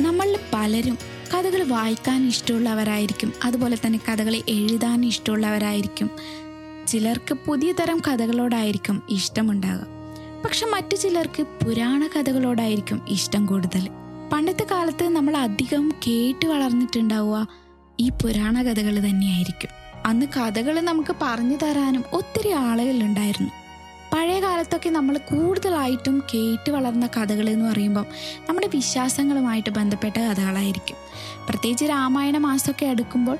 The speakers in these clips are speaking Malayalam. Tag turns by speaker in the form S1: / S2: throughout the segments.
S1: നമ്മളിൽ പലരും കഥകൾ വായിക്കാൻ ഇഷ്ടമുള്ളവരായിരിക്കും. അതുപോലെ തന്നെ കഥകൾ എഴുതാൻ ഇഷ്ടമുള്ളവരായിരിക്കും. ചിലർക്ക് പുതിയ തരം കഥകളോടായിരിക്കും ഇഷ്ടമുണ്ടാകുക പക്ഷെ മറ്റു ചിലർക്ക് പുരാണ കഥകളോടായിരിക്കും ഇഷ്ടം കൂടുതൽ. പണ്ടത്തെ കാലത്ത് നമ്മൾ അധികം കേട്ട് വളർന്നിട്ടുണ്ടാവുക ഈ പുരാണ കഥകൾ തന്നെയായിരിക്കും. അന്ന് കഥകൾ നമുക്ക് പറഞ്ഞു തരാനും ഒത്തിരി ആളുകളുണ്ടായിരുന്നു പഴയ കാലത്തൊക്കെ നമ്മൾ കൂടുതലായിട്ടും കേട്ട് വളർന്ന കഥകൾ എന്ന് പറയുമ്പം നമ്മുടെ വിശ്വാസങ്ങളുമായിട്ട് ബന്ധപ്പെട്ട കഥകളായിരിക്കും. പ്രത്യേകിച്ച് രാമായണ മാസമൊക്കെ അടുക്കുമ്പോൾ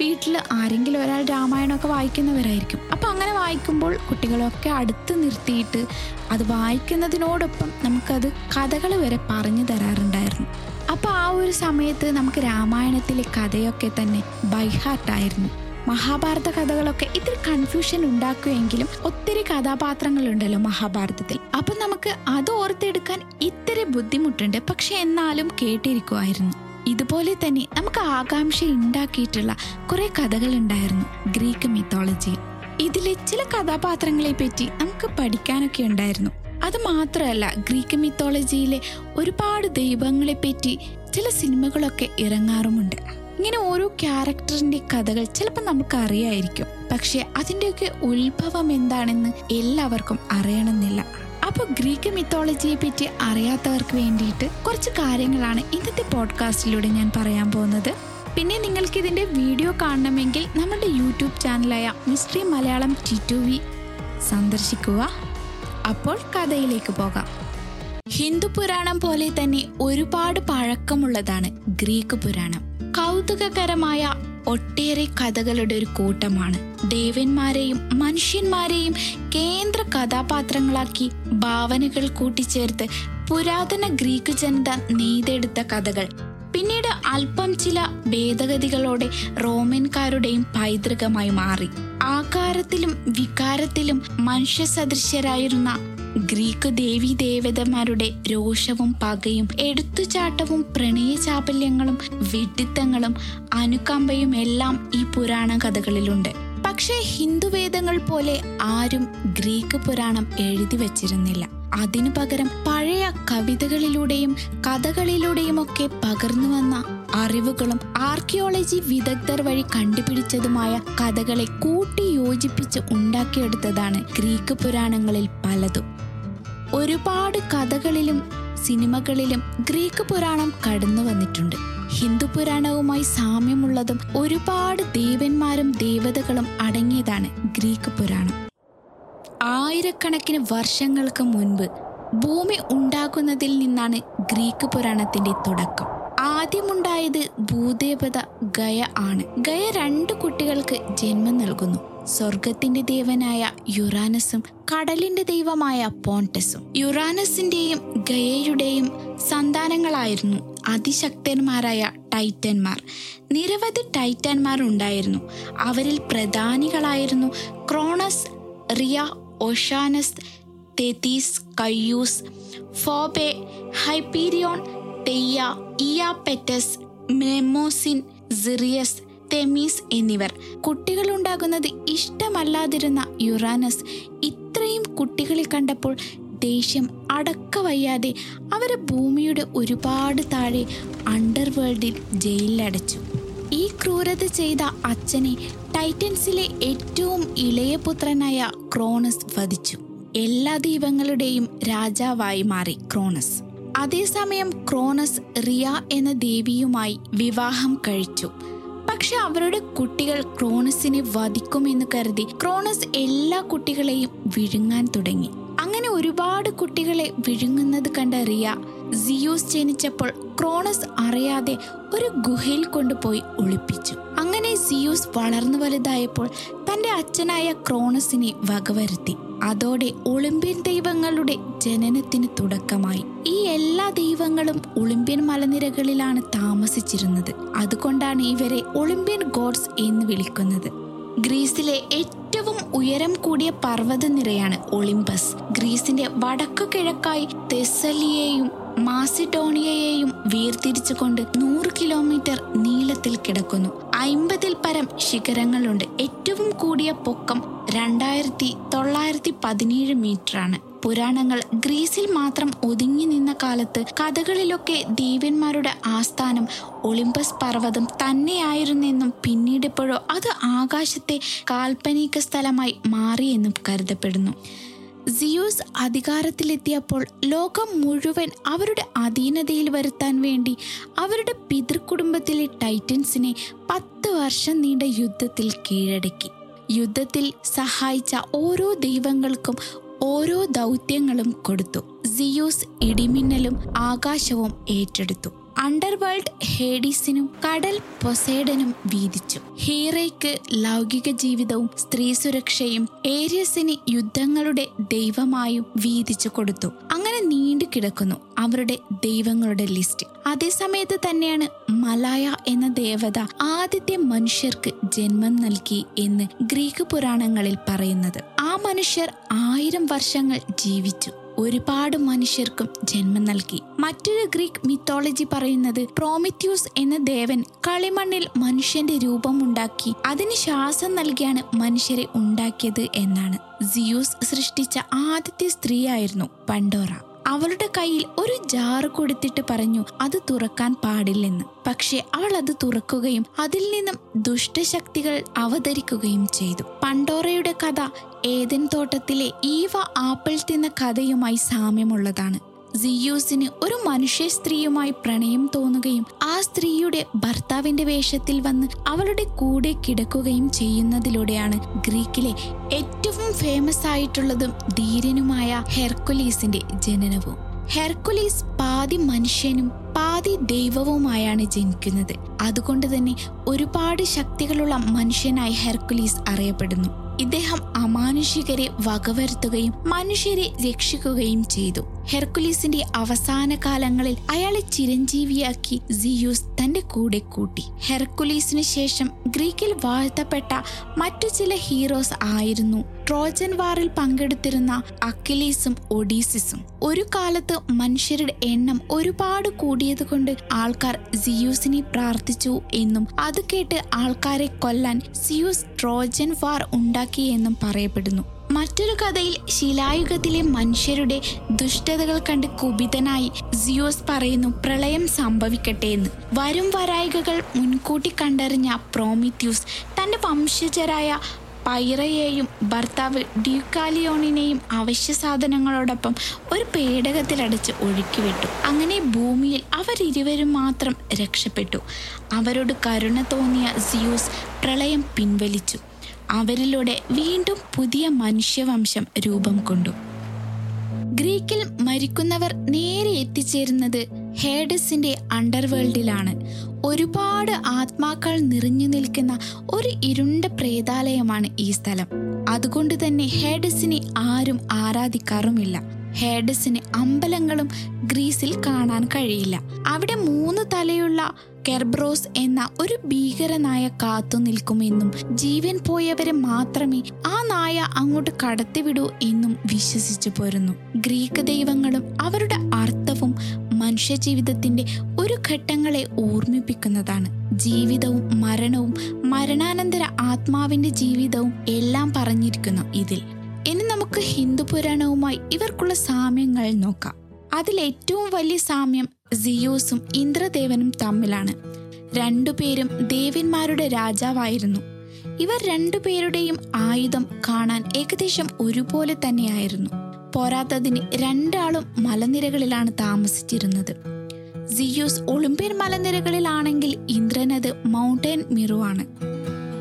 S1: വീട്ടിൽ ആരെങ്കിലും ഒരാൾ രാമായണമൊക്കെ വായിക്കുന്നവരായിരിക്കും. അപ്പം അങ്ങനെ വായിക്കുമ്പോൾ കുട്ടികളൊക്കെ അടുത്ത് നിർത്തിയിട്ട് അത് വായിക്കുന്നതിനോടൊപ്പം നമുക്കത് കഥകൾ വരെ പറഞ്ഞു തരാറുണ്ടായിരുന്നു. അപ്പോൾ ആ ഒരു സമയത്ത് നമുക്ക് രാമായണത്തിലെ കഥയൊക്കെ തന്നെ ബൈഹാർട്ടായിരുന്നു. മഹാഭാരത കഥകളൊക്കെ ഇത്തിരി കൺഫ്യൂഷൻ ഉണ്ടാക്കുമെങ്കിലും ഒത്തിരി കഥാപാത്രങ്ങളുണ്ടല്ലോ മഹാഭാരതത്തിൽ. അപ്പൊ നമുക്ക് അത് ഓർത്തെടുക്കാൻ ഇത്തിരി ബുദ്ധിമുട്ടുണ്ട്. പക്ഷെ എന്നാലും കേട്ടിരിക്കുമായിരുന്നു ഇതുപോലെ തന്നെ നമുക്ക് ആകാംക്ഷ ഉണ്ടാക്കിയിട്ടുള്ള കുറെ കഥകൾ ഉണ്ടായിരുന്നു ഗ്രീക്ക് മിത്തോളജി ഇതിലെ ചില കഥാപാത്രങ്ങളെ പറ്റി നമുക്ക് പഠിക്കാനൊക്കെ ഉണ്ടായിരുന്നു. അത് മാത്രമല്ല ഗ്രീക്ക് മിത്തോളജിയിലെ ഒരുപാട് ദൈവങ്ങളെ പറ്റി ചില സിനിമകളൊക്കെ ഇറങ്ങാറുമുണ്ട്. ഇങ്ങനെ ഓരോ ക്യാരക്ടറിന്റെ കഥകൾ ചിലപ്പോൾ നമുക്ക് അറിയായിരിക്കും പക്ഷെ അതിന്റെയൊക്കെ ഉത്ഭവം എന്താണെന്ന് എല്ലാവർക്കും അറിയണമെന്നില്ല. അപ്പൊ ഗ്രീക്ക് മിത്തോളജിയെ പറ്റി അറിയാത്തവർക്ക് വേണ്ടിയിട്ട് കുറച്ച് കാര്യങ്ങളാണ് ഇന്നത്തെ പോഡ്കാസ്റ്റിലൂടെ ഞാൻ പറയാൻ പോകുന്നത്. പിന്നെ നിങ്ങൾക്ക് ഇതിന്റെ വീഡിയോ കാണണമെങ്കിൽ നമ്മുടെ യൂട്യൂബ് ചാനലായ മിസ്റ്ററി മലയാളം ടി സന്ദർശിക്കുക. അപ്പോൾ കഥയിലേക്ക് പോകാം. ഹിന്ദു പുരാണം പോലെ തന്നെ ഒരുപാട് പഴക്കമുള്ളതാണ് ഗ്രീക്ക് പുരാണം. കൗതുകകരമായ ഒട്ടേറെ കഥകളുടെ ഒരു കൂട്ടമാണ്. ദേവന്മാരെയും മനുഷ്യന്മാരെയും കേന്ദ്ര കഥാപാത്രങ്ങളാക്കി ഭാവനകൾ കൂട്ടിച്ചേർത്ത് പുരാതന ഗ്രീക്ക് ജനത നെയ്തെടുത്ത കഥകൾ. പിന്നീട് അല്പം ചില ഭേദഗതികളോടെ റോമൻകാരുടെയും പൈതൃകമായി മാറി. ആകാരത്തിലും വികാരത്തിലും മനുഷ്യസദൃശ്യരായിരുന്ന ഗ്രീക്ക് ദേവി ദേവതമാരുടെ രോഷവും പകയും എടുത്തുചാട്ടവും പ്രണയചാപല്യങ്ങളും വിഡിത്തങ്ങളും അനുകമ്പയും എല്ലാം ഈ പുരാണ കഥകളിലുണ്ട്. പക്ഷേ ഹിന്ദുവേദങ്ങൾ പോലെ ആരും ഗ്രീക്ക് പുരാണം എഴുതി വച്ചിരുന്നില്ല. അതിനു പകരം പഴയ കവിതകളിലൂടെയും കഥകളിലൂടെയുമൊക്കെ പകർന്നു വന്ന അറിവുകളും ആർക്കിയോളജി വിദഗ്ധർ വഴി കണ്ടുപിടിച്ചതുമായ കഥകളെ കൂട്ടി യോജിപ്പിച്ച് ഉണ്ടാക്കിയെടുത്തതാണ് ഗ്രീക്ക് പുരാണങ്ങളിൽ പലതും. ഒരുപാട് കഥകളിലും സിനിമകളിലും ഗ്രീക്ക് പുരാണം കടന്നു വന്നിട്ടുണ്ട്. ഹിന്ദു പുരാണവുമായി സാമ്യമുള്ളതും ഒരുപാട് ദേവന്മാരും ദേവതകളും അടങ്ങിയതാണ് ഗ്രീക്ക് പുരാണം. ആയിരക്കണക്കിന് വർഷങ്ങൾക്ക് മുൻപ് ഭൂമി ഉണ്ടാകുന്നതിൽ നിന്നാണ് ഗ്രീക്ക് പുരാണത്തിന്റെ തുടക്കം. ആദ്യമുണ്ടായത് ഭൂദേവത ഗയ ആണ്. ഗയ രണ്ട് കുട്ടികൾക്ക് ജന്മം നൽകുന്നു. സ്വർഗത്തിന്റെ ദേവനായ യുറാനസും കടലിന്റെ ദൈവമായ പോണ്ടസും യുറാനസിന്റെയും ഗയയുടെയും സന്താനങ്ങളായിരുന്നു അതിശക്തന്മാരായ ടൈറ്റന്മാർ. നിരവധി ടൈറ്റന്മാർ ഉണ്ടായിരുന്നു. അവരിൽ പ്രധാനികളായിരുന്നു Cronus Rhea Oceanus Tethys Coeus Phoebe Hyperion Theia Iapetus Mnemosyne Sirius Themis എന്നിവർ കുട്ടികളുണ്ടാകുന്നത് ഇഷ്ടമല്ലാതിരുന്ന യുറാനസ് ഇത്രയും കുട്ടികളെ കണ്ടപ്പോൾ ദേഷ്യം അടക്കവയ്യാതെ അവരെ ഭൂമിയുടെ ഒരുപാട് താഴെ അണ്ടർവേൾഡിൽ ജയിലിലടച്ചു. ഈ ക്രൂരത ചെയ്ത അച്ഛനെ ടൈറ്റൻസിലെ ഏറ്റവും ഇളയ പുത്രനായ ക്രോണസ് വധിച്ചു. എല്ലാ ദൈവങ്ങളുടെയും രാജാവായി മാറി ക്രോണസ്. അതേസമയം ക്രോണസ് റിയ എന്ന ദേവിയുമായി വിവാഹം കഴിച്ചു. പക്ഷെ അവരുടെ കുട്ടികൾ ക്രോണസിനെ വധിക്കുമെന്ന് കരുതി ക്രോണസ് എല്ലാ കുട്ടികളെയും വിഴുങ്ങാൻ തുടങ്ങി. അങ്ങനെ ഒരുപാട് കുട്ടികളെ വിഴുങ്ങുന്നത് കണ്ട റിയ സിയൂസ് ജനിച്ചപ്പോൾ ക്രോണസ് അറിയാതെ ഒരു ഗുഹയിൽ കൊണ്ടുപോയി ഒളിപ്പിച്ചു. അങ്ങനെ സിയൂസ് വളർന്നു വലുതായപ്പോൾ തന്റെ അച്ഛനായ ക്രോണസിനെ വകവരുത്തി. അതോടെ ഒളിമ്പ്യൻ ദൈവങ്ങളുടെ ജനനത്തിന് തുടക്കമായി. ഈ എല്ലാ ദൈവങ്ങളും ഒളിമ്പ്യൻ മലനിരകളിലാണ് താമസിച്ചിരുന്നത്. അതുകൊണ്ടാണ് ഇവരെ ഒളിമ്പ്യൻ ഗോഡ്സ് എന്ന് വിളിക്കുന്നത്. ഗ്രീസിലെ ഏറ്റവും ഉയരം കൂടിയ പർവത നിരയാണ് ഒളിമ്പസ്. ഗ്രീസിന്റെ വടക്കു കിഴക്കായി തെസലിയെയും മാസിഡോണിയയെയും വേർതിരിച്ചുകൊണ്ട് നൂറ് കിലോമീറ്റർ നീളത്തിൽ കിടക്കുന്നു. അയിമ്പതിൽ പരം ശിഖരങ്ങളുണ്ട്. ഏറ്റവും കൂടിയ പൊക്കം രണ്ടായിരത്തി തൊള്ളായിരത്തി പതിനേഴ് മീറ്ററാണ്. പുരാണങ്ങൾ ഗ്രീസിൽ മാത്രം ഒതുങ്ങി നിന്ന കാലത്ത് കഥകളിലൊക്കെ ദേവന്മാരുടെ ആസ്ഥാനം ഒളിമ്പസ് പർവതം തന്നെയായിരുന്നെന്നും പിന്നീടിപ്പോഴോ അത് ആകാശത്തെ കാൽപ്പനിക സ്ഥലമായി മാറിയെന്നും കരുതപ്പെടുന്നു. സിയൂസ് അധികാരത്തിലെത്തിയപ്പോൾ ലോകം മുഴുവൻ അവരുടെ അധീനതയിൽ വരുത്താൻ വേണ്ടി അവരുടെ പിതൃകുടുംബത്തിലെ ടൈറ്റൻസിനെ പത്ത് വർഷം നീണ്ട യുദ്ധത്തിൽ കീഴടക്കി. യുദ്ധത്തിൽ സഹായിച്ച ഓരോ ദൈവങ്ങൾക്കും ഓരോ ദൗത്യങ്ങളും കൊടുത്തു. സിയൂസ് ഇടിമിന്നലും ആകാശവും ഏറ്റെടുത്തു. അണ്ടർവേൾഡ് ഹേഡീസിനും കടൽ പൊസൈഡനും വീതിച്ചു. ഹീറയ്ക്ക് ലൗകിക ജീവിതവും സ്ത്രീ സുരക്ഷയും ഏരിയസിന് യുദ്ധങ്ങളുടെ ദൈവമായും വീതിച്ചു കൊടുത്തു. അങ്ങനെ നീണ്ടു കിടക്കുന്നു അവരുടെ ദൈവങ്ങളുടെ ലിസ്റ്റ്. അതേസമയത്ത് തന്നെയാണ് മലായ എന്ന ദേവത ആദ്യത്തെ മനുഷ്യർക്ക് ജന്മം നൽകി എന്ന് ഗ്രീക്ക് പുരാണങ്ങളിൽ പറയുന്നത്. ആ മനുഷ്യർ ആയിരം വർഷങ്ങൾ ജീവിച്ചു. ഒരുപാട് മനുഷ്യർക്കും ജന്മം നൽകി. മറ്റൊരു ഗ്രീക്ക് മിത്തോളജി പറയുന്നത് പ്രോമിത്യൂസ് എന്ന ദേവൻ കളിമണ്ണിൽ മനുഷ്യന്റെ രൂപമുണ്ടാക്കി അതിന് ശ്വാസം നൽകിയാണ് മനുഷ്യരെ ഉണ്ടാക്കിയത് എന്നാണ്. സിയൂസ് സൃഷ്ടിച്ച ആദ്യത്തെ സ്ത്രീയായിരുന്നു പണ്ടോറ അവളുടെ കയ്യിൽ ഒരു ജാറ് കൊടുത്തിട്ട് പറഞ്ഞു അത് തുറക്കാൻ പാടില്ലെന്ന്. പക്ഷെ അവൾ അത് തുറക്കുകയും അതിൽ നിന്നും ദുഷ്ടശക്തികൾ അവതരിക്കുകയും ചെയ്തു. പണ്ടോറയുടെ കഥ ഏതൻ തോട്ടത്തിലെ ഈവ ആപ്പിൾ തിന്ന കഥയുമായി സാമ്യമുള്ളതാണ്. സിയൂസിന് ഒരു മനുഷ്യ സ്ത്രീയുമായി പ്രണയം തോന്നുകയും ആ സ്ത്രീയുടെ ഭർത്താവിന്റെ വേഷത്തിൽ വന്ന് അവളുടെ കൂടെ കിടക്കുകയും ചെയ്യുന്നതിലൂടെയാണ് ഗ്രീക്കിലെ ഏറ്റവും ഫേമസ് ആയിട്ടുള്ളതും ധീരനുമായ ഹെർക്കുലീസിന്റെ ജനനവും. ഹെർക്കുലീസ് പാതി മനുഷ്യനും പാതി ദൈവവുമായാണ് ജനിക്കുന്നത്. അതുകൊണ്ട് തന്നെ ഒരുപാട് ശക്തികളുള്ള മനുഷ്യനായി ഹെർക്കുലീസ് അറിയപ്പെടുന്നു. ഇദ്ദേഹം അമാനുഷികരെ വകവരുത്തുകയും മനുഷ്യരെ രക്ഷിക്കുകയും ചെയ്തു. ഹെർക്കുലീസിന്റെ അവസാന കാലങ്ങളിൽ അയാളെ ചിരഞ്ജീവിയാക്കി സിയൂസ് തന്റെ കൂടെ കൂട്ടി. ഹെർക്കുലീസിന് ശേഷം ഗ്രീക്കിൽ വാഴ്ത്തപ്പെട്ട മറ്റു ചില ഹീറോസ് ആയിരുന്നു. ട്രോജൻ വാറിൽ പങ്കെടുത്തിരുന്ന അക്കിലീസും ഒഡീസിസും. ഒരു കാലത്ത് മനുഷ്യരുടെ എണ്ണം ഒരുപാട് കൂടിയത് കൊണ്ട് ആൾക്കാർ സിയൂസിനെ പ്രാർത്ഥിച്ചു എന്നും അത് കേട്ട് ആൾക്കാരെ കൊല്ലാൻ സിയൂസ് ട്രോജൻ വാർ ഉണ്ടാക്കി എന്നും പറയപ്പെടുന്നു. മറ്റൊരു കഥയിൽ ശിലായുഗത്തിലെ മനുഷ്യരുടെ ദുഷ്ടതകൾ കണ്ട് കുപിതനായി സിയോസ് പറയുന്നു പ്രളയം സംഭവിക്കട്ടെ എന്ന്. വരും വരായികകൾ മുൻകൂട്ടി കണ്ടറിഞ്ഞ പ്രോമിത്യൂസ് തന്റെ വംശജരായ പൈറയെയും ഭർത്താവ് ഡ്യൂക്കാലിയോണിനെയും അവശ്യ സാധനങ്ങളോടൊപ്പം ഒരു പേടകത്തിലടച്ച് ഒഴുക്കിവിട്ടു. അങ്ങനെ ഭൂമിയിൽ അവരിരുവരും മാത്രം രക്ഷപ്പെട്ടു. അവരോട് കരുണ തോന്നിയ സിയോസ് പ്രളയം പിൻവലിച്ചു. അവരിലൂടെ വീണ്ടും പുതിയ മനുഷ്യവംശം രൂപം കൊണ്ടു. ഗ്രീക്കിൽ മരിക്കുന്നവർ നേരെ എത്തിച്ചേരുന്നത് ഹേഡസിന്റെ അണ്ടർവേൾഡിലാണ്. ഒരുപാട് ആത്മാക്കൾ നിറഞ്ഞു നിൽക്കുന്ന ഒരു ഇരുണ്ട പ്രേതാലയമാണ് ഈ സ്ഥലം. അതുകൊണ്ട് തന്നെ ഹേഡസിനെ ആരും ആരാധിക്കാറുമില്ല. ഹേഡസിന് അമ്പലങ്ങളും ഗ്രീസിൽ കാണാൻ കഴിയില്ല. അവിടെ മൂന്ന് തലയുള്ള കെർബ്രോസ് എന്ന ഒരു ഭീകര നായ കാത്തു നിൽക്കുമെന്നും ജീവൻ പോയവരെ മാത്രമേ ആ നായ അങ്ങോട്ട് കടത്തിവിടൂ എന്നും വിശ്വസിച്ചു പോരുന്നു. ഗ്രീക്ക് ദൈവങ്ങളും അവരുടെ അർത്ഥവും മനുഷ്യജീവിതത്തിന്റെ ഒരു ഘട്ടങ്ങളെ ഓർമ്മിപ്പിക്കുന്നതാണ്. ജീവിതവും മരണവും മരണാനന്തര ആത്മാവിന്റെ ജീവിതവും എല്ലാം പറഞ്ഞിരിക്കുന്നു ഇതിൽ. ഇനി നമുക്ക് ഹിന്ദു പുരാണവുമായി ഇവർക്കുള്ള സാമ്യങ്ങൾ നോക്കാം. അതിൽ ഏറ്റവും വലിയ സാമ്യം സിയൂസും ഇന്ദ്രദേവനും തമ്മിലാണ്. രണ്ടുപേരും ദേവന്മാരുടെ രാജാവായിരുന്നു. ഇവർ രണ്ടുപേരുടെയും ആയുധം കാണാൻ ഏകദേശം ഒരുപോലെ തന്നെയായിരുന്നു. പോരാത്തതിന് രണ്ടാളും മലനിരകളിലാണ് താമസിച്ചിരുന്നത്. സിയൂസ് ഒളിമ്പ്യൻ മലനിരകളിലാണെങ്കിൽ ഇന്ദ്രനത് മൗണ്ടൻ മിറുവാണ്.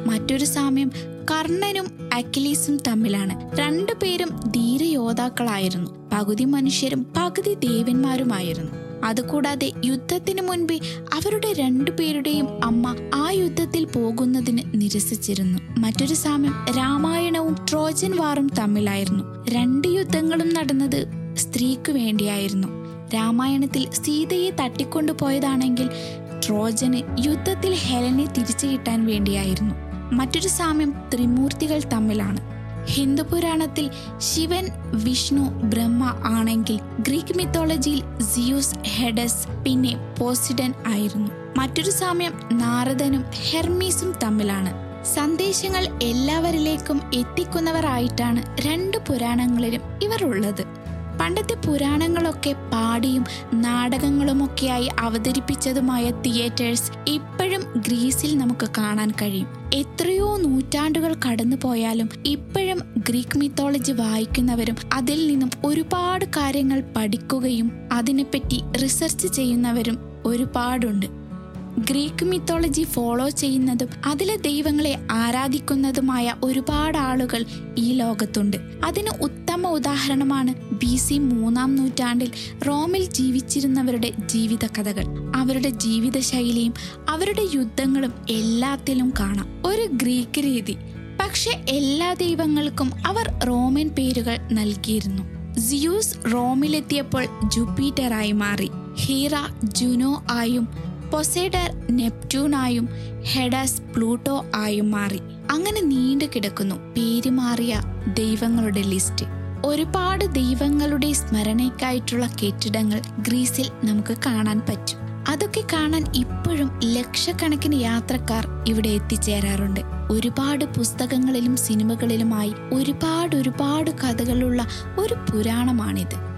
S1: മറ്റൊരു സാമ്യം കർണനും അക്കിലീസും തമ്മിലാണ്. രണ്ടു രണ്ടുപേരും ധീരയോദ്ധാക്കളായിരുന്നു. പകുതി മനുഷ്യരും പകുതി ദേവന്മാരുമായിരുന്നു. അതുകൂടാതെ യുദ്ധത്തിനു മുൻപേ അവരുടെ രണ്ടുപേരുടെയും അമ്മ ആ യുദ്ധത്തിൽ പോകുന്നതിന് നിരസിച്ചിരുന്നു. മറ്റൊരു സാമ്യം രാമായണവും ട്രോജൻ വാറും തമ്മിലായിരുന്നു. രണ്ട് യുദ്ധങ്ങളും നടന്നത് സ്ത്രീക്ക് വേണ്ടിയായിരുന്നു. രാമായണത്തിൽ സീതയെ തട്ടിക്കൊണ്ടുപോയതാണെങ്കിൽ ട്രോജന് യുദ്ധത്തിൽ ഹെലനെ തിരിച്ചു കിട്ടാൻ വേണ്ടിയായിരുന്നു. മറ്റൊരു സാമ്യം ത്രിമൂർത്തികൾ തമ്മിലാണ്. ഹിന്ദു പുരാണത്തിൽ ശിവൻ വിഷ്ണു ബ്രഹ്മ ആണെങ്കിൽ ഗ്രീക്ക് മിത്തോളജിയിൽ സിയൂസ് ഹെഡസ് പിന്നെ പോസിഡൻ ആയിരുന്നു. മറ്റൊരു സാമ്യം നാരദനും ഹെർമീസും തമ്മിലാണ്. സന്ദേശങ്ങൾ എല്ലാവരിലേക്കും എത്തിക്കുന്നവരായിട്ടാണ് രണ്ട് പുരാണങ്ങളിലും ഇവർ ഉള്ളത്. പണ്ടത്തെ പുരാണങ്ങളൊക്കെ പാടിയും നാടകങ്ങളുമൊക്കെയായി അവതരിപ്പിച്ചതുമായ തിയേറ്റേഴ്സ് ഇപ്പോഴും ഗ്രീസിൽ നമുക്ക് കാണാൻ കഴിയും. എത്രയോ നൂറ്റാണ്ടുകൾ കടന്നു പോയാലും ഇപ്പോഴും ഗ്രീക്ക് മിത്തോളജി വായിക്കുന്നവരും അതിൽ നിന്നും ഒരുപാട് കാര്യങ്ങൾ പഠിക്കുകയും അതിനെപ്പറ്റി റിസർച്ച് ചെയ്യുന്നവരും ഒരുപാടുണ്ട്. ഗ്രീക്ക് മിത്തോളജി ഫോളോ ചെയ്യുന്നതും അതിലെ ദൈവങ്ങളെ ആരാധിക്കുന്നതുമായ ഒരുപാട് ആളുകൾ ഈ ലോകത്തുണ്ട്. അതിന് ഉത്തമ ഉദാഹരണമാണ് ബി സി മൂന്നാം നൂറ്റാണ്ടിൽ റോമിൽ ജീവിച്ചിരുന്നവരുടെ ജീവിത കഥകൾ അവരുടെ ജീവിത ശൈലിയും അവരുടെ യുദ്ധങ്ങളും എല്ലാത്തിലും കാണാം. ഒരു ഗ്രീക്ക് രീതി. പക്ഷെ എല്ലാ ദൈവങ്ങൾക്കും അവർ റോമൻ പേരുകൾ നൽകിയിരുന്നു. സിയൂസ് റോമിലെത്തിയപ്പോൾ ജൂപ്പിറ്ററായി മാറി. ഹീറ ജുനോ ആയും പൊസൈഡർ നെപ്റ്റ്യൂണായും ഹെഡസ് പ്ലൂട്ടോ ആയും മാറി. അങ്ങനെ നീണ്ടു കിടക്കുന്നു പേരുമാറിയ ദൈവങ്ങളുടെ ലിസ്റ്റ്. ഒരുപാട് ദൈവങ്ങളുടെ സ്മരണയ്ക്കായിട്ടുള്ള കെട്ടിടങ്ങൾ ഗ്രീസിൽ നമുക്ക് കാണാൻ പറ്റും. അതൊക്കെ കാണാൻ ഇപ്പോഴും ലക്ഷക്കണക്കിന് യാത്രക്കാർ ഇവിടെ എത്തിച്ചേരാറുണ്ട്. ഒരുപാട് പുസ്തകങ്ങളിലും സിനിമകളിലുമായി ഒരുപാട് ഒരുപാട് കഥകളുള്ള ഒരു പുരാണമാണിത്.